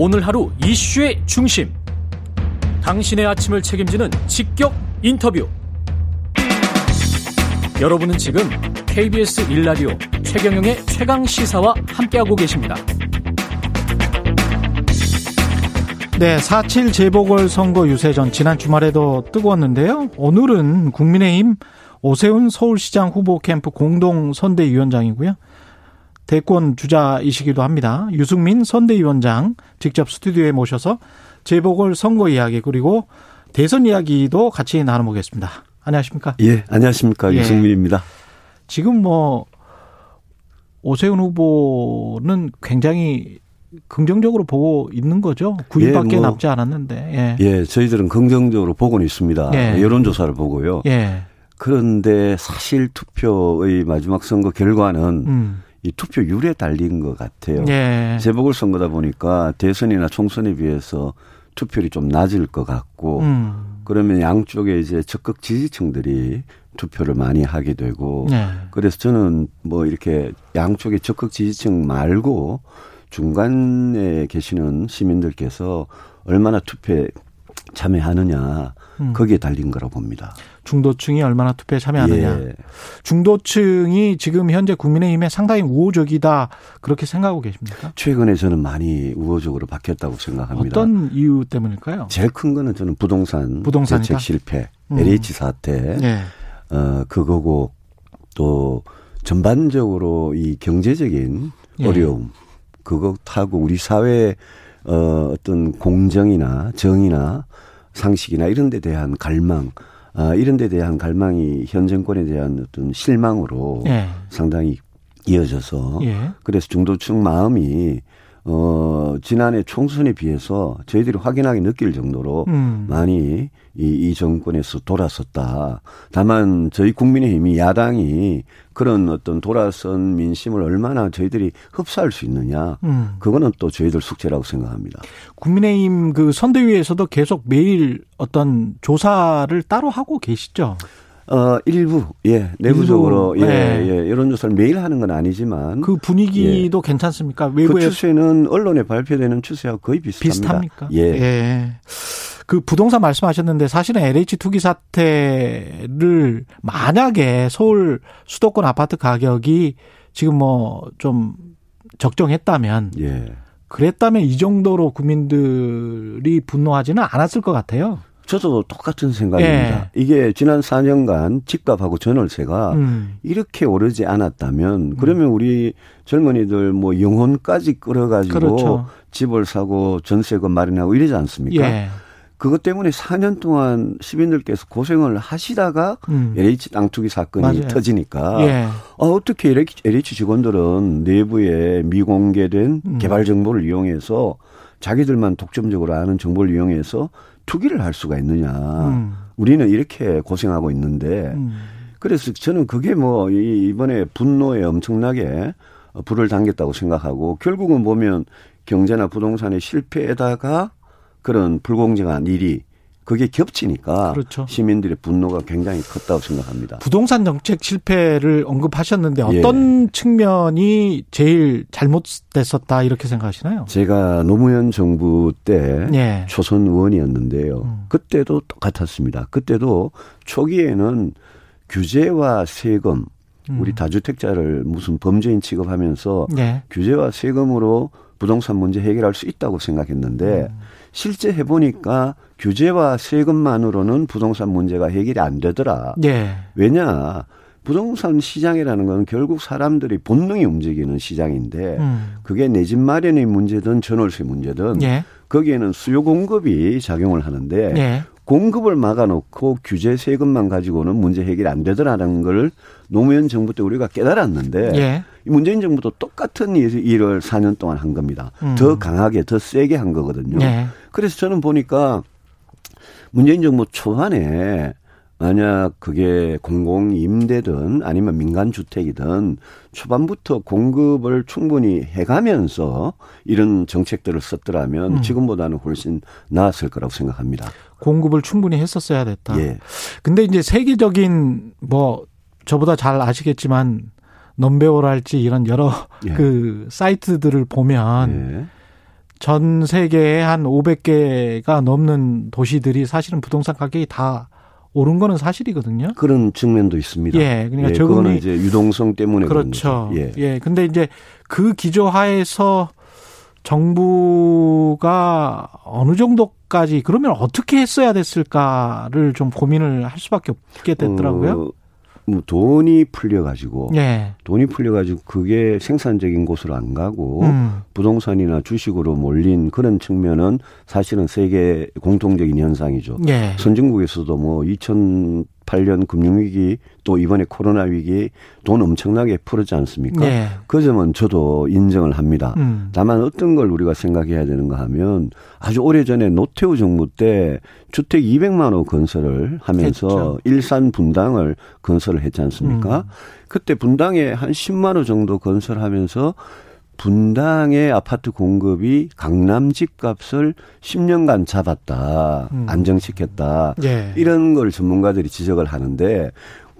오늘 하루 이슈의 중심. 당신의 아침을 책임지는 직격 인터뷰. 여러분은 지금 KBS 일라디오 최경영의 최강 시사와 함께하고 계십니다. 네, 4.7 재보궐선거 유세전 지난 주말에도 뜨거웠는데요. 오늘은 국민의힘 오세훈 서울시장 후보 캠프 공동 선대위원장이고요. 대권 주자이시기도 합니다. 유승민 선대위원장 직접 스튜디오에 모셔서 재보궐 선거 이야기 그리고 대선 이야기도 같이 나눠보겠습니다. 안녕하십니까? 예, 안녕하십니까? 예. 유승민입니다. 지금 뭐 오세훈 후보는 굉장히 긍정적으로 보고 있는 거죠. 9일밖에 예, 뭐, 남지 않았는데. 예. 예, 저희들은 긍정적으로 보고는 있습니다. 예. 여론조사를 보고요. 예. 그런데 사실 투표의 마지막 선거 결과는 음. 이 투표율에 달린 것 같아요. 예. 재보궐 선거다 보니까 대선이나 총선에 비해서 투표율이 좀 낮을 것 같고 음. 그러면 양쪽에 이제 적극 지지층들이 투표를 많이 하게 되고 예. 그래서 저는 뭐 이렇게 양쪽에 적극 지지층 말고 중간에 계시는 시민들께서 얼마나 투표에 참여하느냐 음. 거기에 달린 거라고 봅니다. 중도층이 얼마나 투표에 참여하느냐. 예. 중도층이 지금 현재 국민의힘에 상당히 우호적이다 그렇게 생각하고 계십니까? 최근에 저는 많이 우호적으로 바뀌었다고 생각합니다. 어떤 이유 때문일까요? 제일 큰 거는 저는 부동산 부동산이다? 대책 실패, 음. LH 사태, 예. 어 그거고 또 전반적으로 이 경제적인 예. 어려움 그것하고 우리 사회 어 어떤 공정이나 정의나 상식이나 이런 데 대한 갈망 아, 이런 데 대한 갈망이 현 정권에 대한 어떤 실망으로 예. 상당히 이어져서 예. 그래서 중도층 마음이 어 지난해 총선에 비해서 저희들이 확인하게 느낄 정도로 음. 많이 이, 이 정권에서 돌아섰다. 다만 저희 국민의힘이 야당이 그런 어떤 돌아선 민심을 얼마나 저희들이 흡수할 수 있느냐. 음. 그거는 또 저희들 숙제라고 생각합니다. 국민의힘 그 선대위에서도 계속 매일 어떤 조사를 따로 하고 계시죠? 어, 일부, 예, 내부적으로, 일부, 예, 네. 예, 여론조사를 매일 하는 건 아니지만. 그 분위기도 예. 괜찮습니까? 외부의. 그 추세는 언론에 발표되는 추세와 거의 비슷합니다. 비슷합니까? 예. 예. 그 부동산 말씀하셨는데 사실은 LH 투기 사태를 만약에 서울 수도권 아파트 가격이 지금 뭐 좀 적정했다면 예. 그랬다면 이 정도로 국민들이 분노하지는 않았을 것 같아요. 저도 똑같은 생각입니다. 예. 이게 지난 4년간 집값하고 전월세가 음. 이렇게 오르지 않았다면 음. 그러면 우리 젊은이들 뭐 영혼까지 끌어가지고 그렇죠. 집을 사고 전세금 마련하고 이러지 않습니까? 예. 그것 때문에 4년 동안 시민들께서 고생을 하시다가 음. LH 땅 투기 사건이 맞아요. 터지니까 예. 어, 어떻게 LH 직원들은 내부에 미공개된 음. 개발 정보를 이용해서 자기들만 독점적으로 아는 정보를 이용해서 투기를 할 수가 있느냐. 음. 우리는 이렇게 고생하고 있는데 음. 그래서 저는 그게 뭐 이번에 분노에 엄청나게 불을 당겼다고 생각하고 결국은 보면 경제나 부동산의 실패에다가 그런 불공정한 일이 그게 겹치니까 그렇죠. 시민들의 분노가 굉장히 컸다고 생각합니다. 부동산 정책 실패를 언급하셨는데 어떤 예. 측면이 제일 잘못됐었다 이렇게 생각하시나요? 제가 노무현 정부 때 예. 초선 의원이었는데요. 음. 그때도 똑같았습니다. 그때도 초기에는 규제와 세금 음. 우리 다주택자를 무슨 범죄인 취급하면서 예. 규제와 세금으로 부동산 문제 해결할 수 있다고 생각했는데 음. 실제 해보니까 규제와 세금만으로는 부동산 문제가 해결이 안 되더라. 예. 왜냐? 부동산 시장이라는 건 결국 사람들이 본능이 움직이는 시장인데 음. 그게 내 집 마련의 문제든 전월세 문제든 예. 거기에는 수요 공급이 작용을 하는데 예. 공급을 막아놓고 규제 세금만 가지고는 문제 해결이 안 되더라는 걸 노무현 정부 때 우리가 깨달았는데 예. 문재인 정부도 똑같은 일을 4년 동안 한 겁니다. 음. 더 강하게 더 세게 한 거거든요. 예. 그래서 저는 보니까 문재인 정부 초반에 만약 그게 공공 임대든 아니면 민간 주택이든 초반부터 공급을 충분히 해가면서 이런 정책들을 썼더라면 음. 지금보다는 훨씬 나았을 거라고 생각합니다. 공급을 충분히 했었어야 됐다. 예. 근데 이제 세계적인 뭐 저보다 잘 아시겠지만 넘베오랄지 이런 여러 예. 그 사이트들을 보면 예. 전 세계에 한 500개가 넘는 도시들이 사실은 부동산 가격이 다 오른 거는 사실이거든요. 그런 측면도 있습니다. 예, 그러니까 예, 저거는 이제 유동성 때문에 그렇죠. 예. 예. 근데 이제 그 기조 하에서 정부가 어느 정도까지 그러면 어떻게 했어야 됐을까를 좀 고민을 할 수밖에 없게 됐더라고요. 어, 뭐 돈이 풀려가지고 예. 돈이 풀려가지고 그게 생산적인 곳으로 안 가고 음. 부동산이나 주식으로 몰린 그런 측면은 사실은 세계 공통적인 현상이죠. 예. 선진국에서도 뭐 2000. 2008년 금융위기 또 이번에 코로나 위기 돈 엄청나게 풀었지 않습니까? 네. 그 점은 저도 인정을 합니다. 음. 다만 어떤 걸 우리가 생각해야 되는가 하면 아주 오래전에 노태우 정부 때 주택 200만 호 건설을 하면서 했죠. 일산 분당을 건설을 했지 않습니까? 음. 그때 분당에 한 10만 호 정도 건설하면서 분당의 아파트 공급이 강남 집값을 10년간 잡았다. 음. 안정시켰다. 예. 이런 걸 전문가들이 지적을 하는데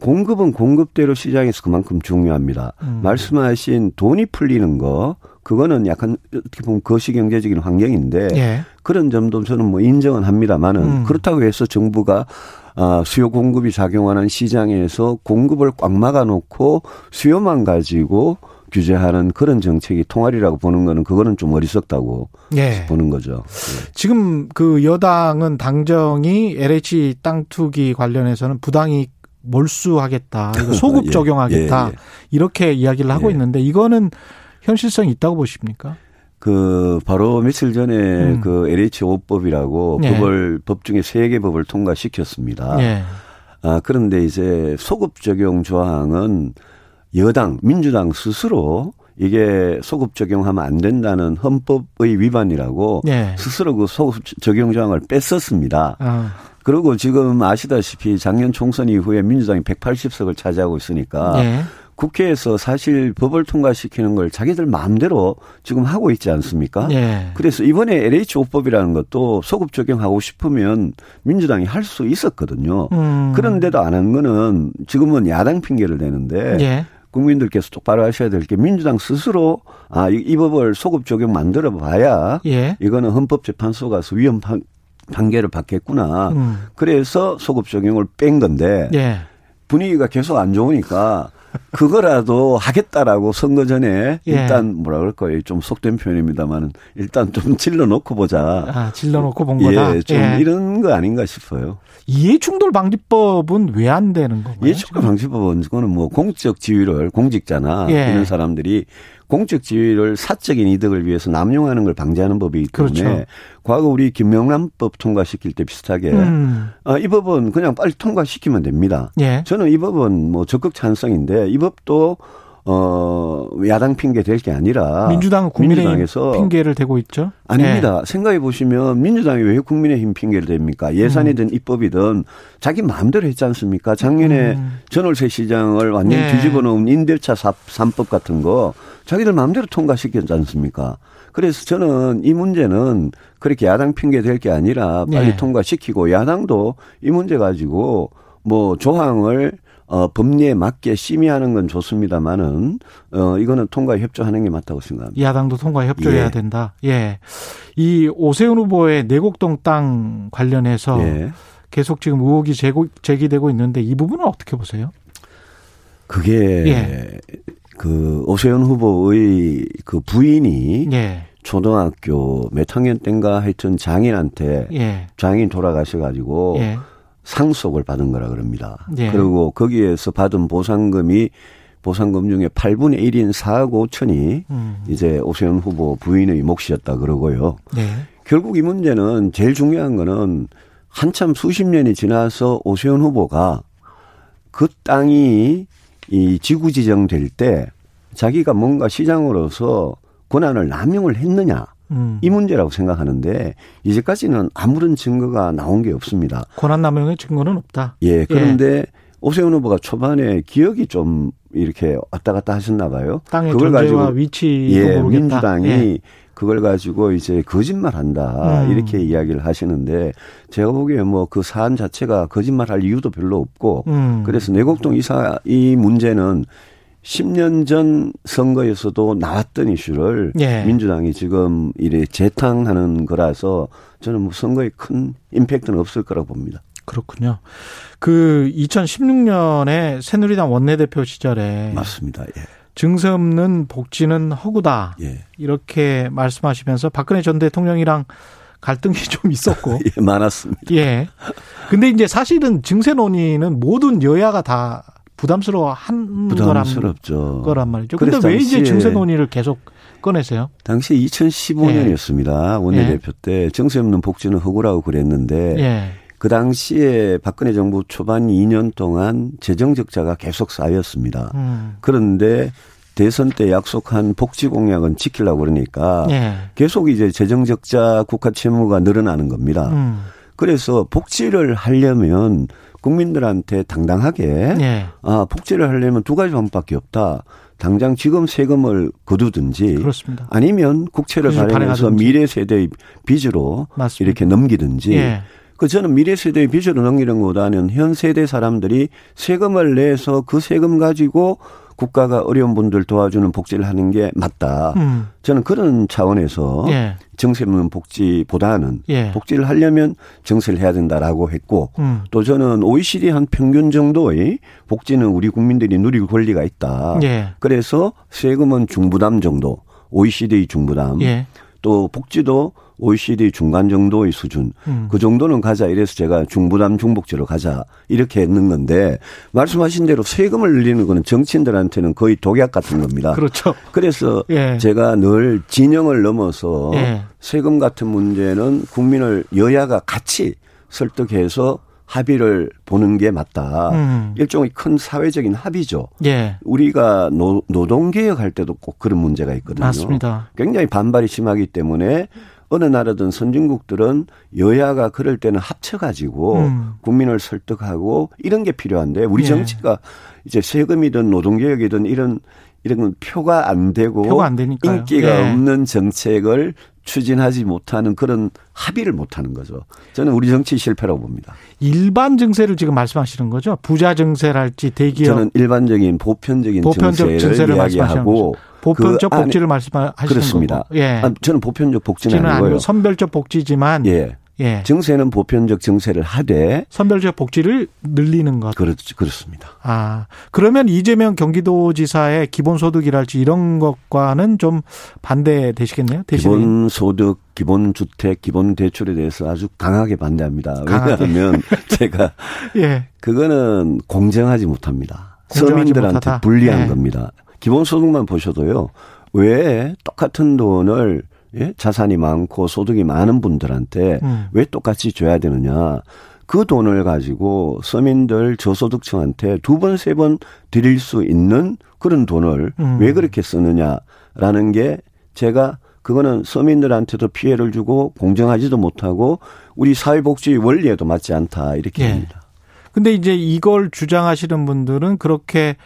공급은 공급대로 시장에서 그만큼 중요합니다. 음. 말씀하신 돈이 풀리는 거 그거는 약간 어떻게 보면 거시경제적인 환경인데 예. 그런 점도 저는 뭐 인정은 합니다만은 음. 그렇다고 해서 정부가 아, 수요 공급이 작용하는 시장에서 공급을 꽉 막아 놓고 수요만 가지고 규제하는 그런 정책이 통할이라고 보는 거는 그거는 좀 어리석다고 예. 보는 거죠. 예. 지금 그 여당은 당정이 LH 땅 투기 관련해서는 부당이 몰수하겠다. 소급 예. 적용하겠다. 예. 예. 이렇게 이야기를 하고 예. 있는데 이거는 현실성이 있다고 보십니까? 그 바로 며칠 전에 음. 그 LH 5법이라고 법을 법 중에 세 개 법을 통과시켰습니다. 아 그런데 이제 소급 적용 조항은 여당, 민주당 스스로 이게 소급 적용하면 안 된다는 헌법의 위반이라고 네. 스스로 그 소급 적용 조항을 뺐었습니다. 아. 그리고 지금 아시다시피 작년 총선 이후에 민주당이 180석을 차지하고 있으니까 네. 국회에서 사실 법을 통과시키는 걸 자기들 마음대로 지금 하고 있지 않습니까? 네. 그래서 이번에 LH5법이라는 것도 소급 적용하고 싶으면 민주당이 할 수 있었거든요. 음. 그런데도 안 한 거는 지금은 야당 핑계를 대는데 네. 국민들께서 똑바로 하셔야 될 게 민주당 스스로 아, 이, 이 법을 소급 적용 만들어 봐야 예. 이거는 헌법재판소 가서 위헌 판, 판결을 받겠구나. 음. 그래서 소급 적용을 뺀 건데 예. 분위기가 계속 안 좋으니까 그거라도 하겠다라고 선거 전에 예. 일단 뭐라 그럴까요? 좀 속된 표현입니다만은 일단 좀 질러 놓고 보자. 아, 질러 놓고 본 거다. 예, 좀 예. 이런 거 아닌가 싶어요. 이해충돌 방지법은 왜 안 되는 건가요? 이해충돌 방지법은 그거는 뭐 공적 지위를 공직자나 예. 이런 사람들이 공적 지위를 사적인 이득을 위해서 남용하는 걸 방지하는 법이기 때문에 그렇죠. 과거 우리 김명란법 통과시킬 때 비슷하게 음. 어, 이 법은 그냥 빨리 통과시키면 됩니다. 예. 저는 이 법은 뭐 적극 찬성인데 이 법도 어, 야당 핑계 될 게 아니라 민주당은 국민의힘 핑계를 대고 있죠. 아닙니다. 네. 생각해 보시면 민주당이 왜 국민의힘 핑계를 댑니까? 예산이든 음. 입법이든 자기 마음대로 했지 않습니까? 작년에 음. 전월세 시장을 완전 네. 뒤집어 놓은 임대차 3법 같은 거 자기들 마음대로 통과시켰지 않습니까? 그래서 저는 이 문제는 그렇게 야당 핑계 될 게 아니라 빨리 네. 통과시키고 야당도 이 문제 가지고 뭐 조항을 어, 법리에 맞게 심의하는 건 좋습니다만은 어, 이거는 통과에 협조하는 게 맞다고 생각합니다. 야당도 통과에 협조해야 예. 된다. 예. 이 오세훈 후보의 내곡동 땅 관련해서 예. 계속 지금 의혹이 제기되고 있는데 이 부분은 어떻게 보세요? 그게 예. 그 오세훈 후보의 그 부인이 예. 초등학교 몇 학년 땐가 하여튼 장인한테 예. 장인 돌아가셔가지고 예. 상속을 받은 거라 그럽니다. 예. 그리고 거기에서 받은 보상금이 보상금 중에 8분의 1인 4억 5천이 음. 이제 오세훈 후보 부인의 몫이었다 그러고요. 네. 결국 이 문제는 제일 중요한 거는 한참 수십 년이 지나서 오세훈 후보가 그 땅이 이 지구 지정될 때 자기가 뭔가 시장으로서 권한을 남용을 했느냐. 음. 이 문제라고 생각하는데 이제까지는 아무런 증거가 나온 게 없습니다. 권한 남용의 증거는 없다. 예. 그런데 예. 오세훈 후보가 초반에 기억이 좀 이렇게 왔다 갔다 하셨나 봐요. 땅의 그걸 가지고 위치 예, 모르겠다. 민주당이 예. 그걸 가지고 이제 거짓말한다 음. 이렇게 이야기를 하시는데 제가 보기에 뭐 그 사안 자체가 거짓말할 이유도 별로 없고 음. 그래서 내곡동 이사 이 문제는 10년 전 선거에서도 나왔던 이슈를 예. 민주당이 지금 이래 재탕하는 거라서 저는 뭐 선거에 큰 임팩트는 없을 거라고 봅니다. 그렇군요. 그 2016년에 새누리당 원내대표 시절에 맞습니다. 예. 증세 없는 복지는 허구다. 예. 이렇게 말씀하시면서 박근혜 전 대통령이랑 갈등이 좀 있었고. 예, 많았습니다. 예. 근데 이제 사실은 증세 논의는 모든 여야가 다 부담스러워 한 부담스럽죠. 거란 말이죠. 근데 왜 이제 증세 논의를 계속 꺼내세요? 당시 2015년이었습니다. 예. 원내대표 때 증세 없는 복지는 허구라고 그랬는데 예. 그 당시에 박근혜 정부 초반 2년 동안 재정 적자가 계속 쌓였습니다. 음. 그런데 대선 때 약속한 복지 공약은 지키려고 그러니까 예. 계속 이제 재정 적자 국가 채무가 늘어나는 겁니다. 음. 그래서 복지를 하려면 국민들한테 당당하게 예. 아 복지를 하려면 두 가지 방법밖에 없다. 당장 지금 세금을 거두든지 그렇습니다. 아니면 국채를 발행해서 미래 세대의 빚으로 맞습니다. 이렇게 넘기든지 예. 그 저는 미래 세대의 빚으로 넘기는 것보다는 현 세대 사람들이 세금을 내서 그 세금 가지고 국가가 어려운 분들 도와주는 복지를 하는 게 맞다. 음. 저는 그런 차원에서 예. 정세 없는 복지보다는 예. 복지를 하려면 정세를 해야 된다라고 했고 음. 또 저는 OECD 한 평균 정도의 복지는 우리 국민들이 누릴 권리가 있다. 예. 그래서 세금은 중부담 정도, OECD 중부담. 예. 또 복지도 OECD 중간 정도의 수준 음. 그 정도는 가자 이래서 제가 중부담 중복지로 가자 이렇게 했는 건데 말씀하신 대로 세금을 늘리는 거는 정치인들한테는 거의 독약 같은 겁니다. 그렇죠. 그래서 예. 제가 늘 진영을 넘어서 예. 세금 같은 문제는 국민을 여야가 같이 설득해서 합의를 보는 게 맞다. 음. 일종의 큰 사회적인 합의죠. 예. 우리가 노, 노동개혁 할 때도 꼭 그런 문제가 있거든요. 맞습니다. 굉장히 반발이 심하기 때문에 어느 나라든 선진국들은 여야가 그럴 때는 합쳐가지고 음. 국민을 설득하고 이런 게 필요한데 우리 예. 정치가 이제 세금이든 노동개혁이든 이런 이런 표가 안 되고 표가 안 인기가 예. 없는 정책을 추진하지 못하는 그런 합의를 못하는 거죠. 저는 우리 정치 실패라고 봅니다. 일반 증세를 지금 말씀하시는 거죠? 부자 증세랄지 대기업 저는 일반적인 보편적인 보편적 증세를, 이야기하고 보편적 그 복지를 말씀하시는 그렇습니다. 거고. 예. 저는 보편적 복지는 아니고요. 선별적 복지지만 예. 예. 증세는 보편적 증세를 하되 선별적 복지를 늘리는 것. 그렇 그렇습니다. 아 그러면 이재명 경기도지사의 기본소득이랄지 이런 것과는 좀 반대되시겠네요. 대신에. 기본소득, 기본주택, 기본대출에 대해서 아주 강하게 반대합니다. 강하게. 왜냐하면 제가 예. 그거는 공정하지 못합니다. 공정하지 서민들한테 못하다. 불리한 예. 겁니다. 기본소득만 보셔도요. 왜 똑같은 돈을 예? 자산이 많고 소득이 많은 분들한테 음. 왜 똑같이 줘야 되느냐. 그 돈을 가지고 서민들 저소득층한테 두 번, 세 번 드릴 수 있는 그런 돈을 음. 왜 그렇게 쓰느냐라는 게 제가 그거는 서민들한테도 피해를 주고 공정하지도 못하고 우리 사회복지 원리에도 맞지 않다 이렇게 예. 봅니다. 근데 이제 이걸 주장하시는 분들은 그렇게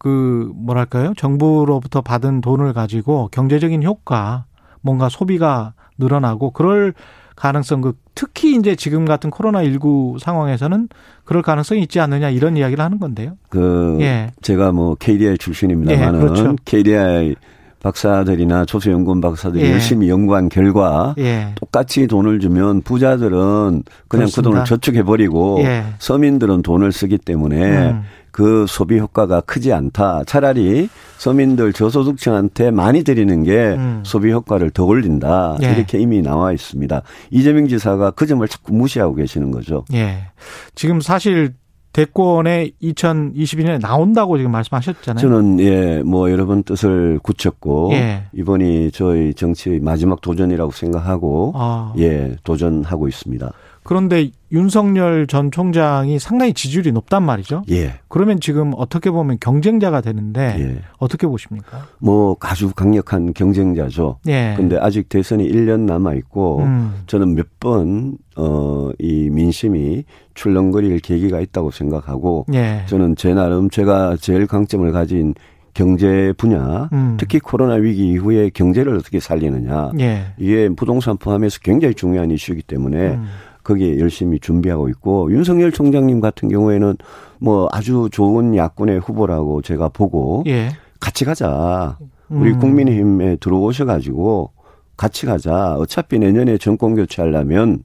그 뭐랄까요? 정부로부터 받은 돈을 가지고 경제적인 효과 뭔가 소비가 늘어나고 그럴 가능성 그 특히 이제 지금 같은 코로나 19 상황에서는 그럴 가능성이 있지 않느냐 이런 이야기를 하는 건데요. 그 예. 제가 뭐 KDI 출신입니다만은 예, 그렇죠. KDI 박사들이나 조수연구원 박사들이 예. 열심히 연구한 결과 예. 똑같이 돈을 주면 부자들은 그냥 그렇습니다. 그 돈을 저축해 버리고 예. 서민들은 돈을 쓰기 때문에 음. 그 소비 효과가 크지 않다. 차라리 서민들 저소득층한테 많이 드리는 게 음. 소비 효과를 더 올린다. 예. 이렇게 이미 나와 있습니다. 이재명 지사가 그 점을 자꾸 무시하고 계시는 거죠. 예. 지금 사실 대권에 2022년에 나온다고 지금 말씀하셨잖아요. 저는 예, 뭐 여러 번 뜻을 굳혔고 예. 이번이 저희 정치의 마지막 도전이라고 생각하고 아. 예, 도전하고 있습니다. 그런데 윤석열 전 총장이 상당히 지지율이 높단 말이죠. 예. 그러면 지금 어떻게 보면 경쟁자가 되는데 예. 어떻게 보십니까? 뭐 아주 강력한 경쟁자죠. 예. 근데 아직 대선이 1년 남아 있고 음. 저는 몇 번 어 이 민심이 출렁거릴 계기가 있다고 생각하고 예. 저는 제 나름 제가 제일 강점을 가진 경제 분야, 음. 특히 코로나 위기 이후에 경제를 어떻게 살리느냐. 예. 이게 부동산 포함해서 굉장히 중요한 이슈이기 때문에 음. 거기에 열심히 준비하고 있고 윤석열 총장님 같은 경우에는 뭐 아주 좋은 야권의 후보라고 제가 보고 예. 같이 가자. 우리 음. 국민의힘에 들어오셔가지고 같이 가자. 어차피 내년에 정권 교체하려면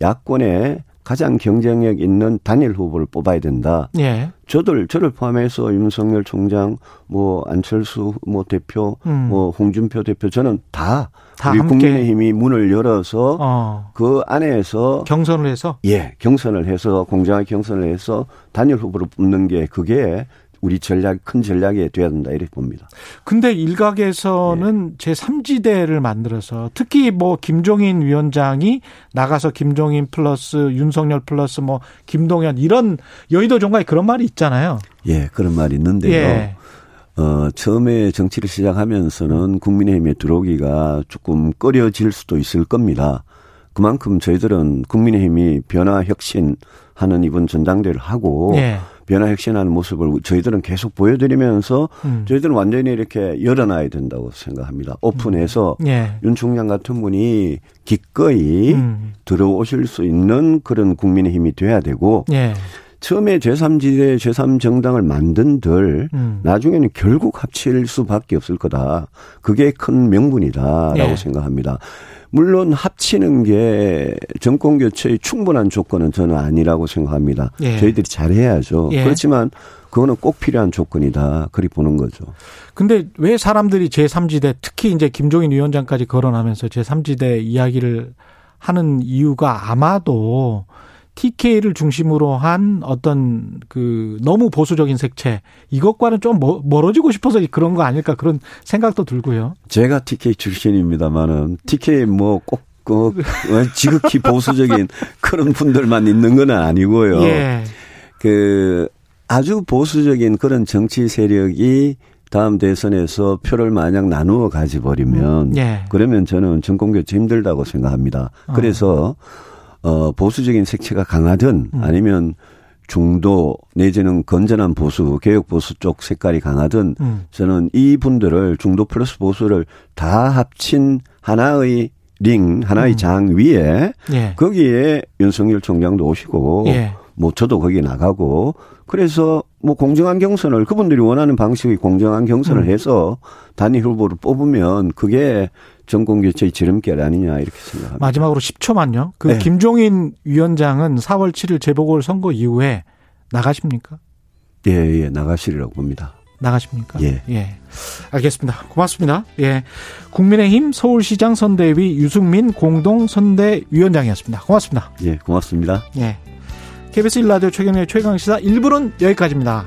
야권에 가장 경쟁력 있는 단일 후보를 뽑아야 된다. 예. 저들 저를 포함해서 윤석열 총장, 뭐 안철수 뭐 대표, 음. 뭐 홍준표 대표 저는 다, 다 우리 함께. 국민의힘이 문을 열어서 어. 그 안에서 경선을 해서 예 경선을 해서 공정하게 경선을 해서 단일 후보를 뽑는 게 그게 우리 전략 큰 전략이 돼야 된다 이렇게 봅니다. 근데 일각에서는 네. 제 3지대를 만들어서 특히 뭐 김종인 위원장이 나가서 김종인 플러스 윤석열 플러스 뭐 김동연 이런 여의도 종가에 그런 말이 있잖아요. 예, 그런 말이 있는데요. 예. 어, 처음에 정치를 시작하면서는 국민의힘에 들어오기가 조금 꺼려질 수도 있을 겁니다. 그만큼 저희들은 국민의힘이 변화 혁신하는 이번 전당대를 하고 예. 변화 혁신하는 모습을 저희들은 계속 보여드리면서 음. 저희들은 완전히 이렇게 열어놔야 된다고 생각합니다. 오픈해서 음. 예. 윤 총장 같은 분이 기꺼이 음. 들어오실 수 있는 그런 국민의 힘이 돼야 되고 예. 처음에 제3지대, 제3정당을 만든들 음. 나중에는 결국 합칠 수밖에 없을 거다. 그게 큰 명분이다라고 예. 생각합니다. 물론 합치는 게 정권 교체의 충분한 조건은 저는 아니라고 생각합니다. 예. 저희들이 잘해야죠. 예. 그렇지만 그거는 꼭 필요한 조건이다. 그리 보는 거죠. 근데 왜 사람들이 제3지대 특히 이제 김종인 위원장까지 거론하면서 제3지대 이야기를 하는 이유가 아마도 TK를 중심으로 한 어떤 그 너무 보수적인 색채 이것과는 좀 멀어지고 싶어서 그런 거 아닐까 그런 생각도 들고요. 제가 TK 출신입니다만은 TK 뭐꼭 그 지극히 보수적인 그런 분들만 있는 건 아니고요. 예. 그 아주 보수적인 그런 정치 세력이 다음 대선에서 표를 만약 나누어 가지 버리면 예. 그러면 저는 정권 교체 힘들다고 생각합니다. 그래서 어. 어, 보수적인 색채가 강하든 음. 아니면 중도 내지는 건전한 보수, 개혁 보수 쪽 색깔이 강하든 음. 저는 이 분들을 중도 플러스 보수를 다 합친 하나의 링, 하나의 음. 장 위에 예. 거기에 윤석열 총장도 오시고 예. 뭐 저도 거기 나가고 그래서 뭐 공정한 경선을 그분들이 원하는 방식의 공정한 경선을 음. 해서 단일 후보를 뽑으면 그게 정권 교체의 지름길 아니냐 이렇게 생각합니다. 마지막으로 10초만요. 그 네. 김종인 위원장은 4월 7일 재보궐 선거 이후에 나가십니까? 예, 예, 나가시리라고 봅니다. 나가십니까? 예. 예. 알겠습니다. 고맙습니다. 예. 국민의힘 서울시장 선대위 유승민 공동 선대위원장이었습니다. 고맙습니다. 예, 고맙습니다. 예. KBS 1라디오 최경의 최강시사 1부는 여기까지입니다.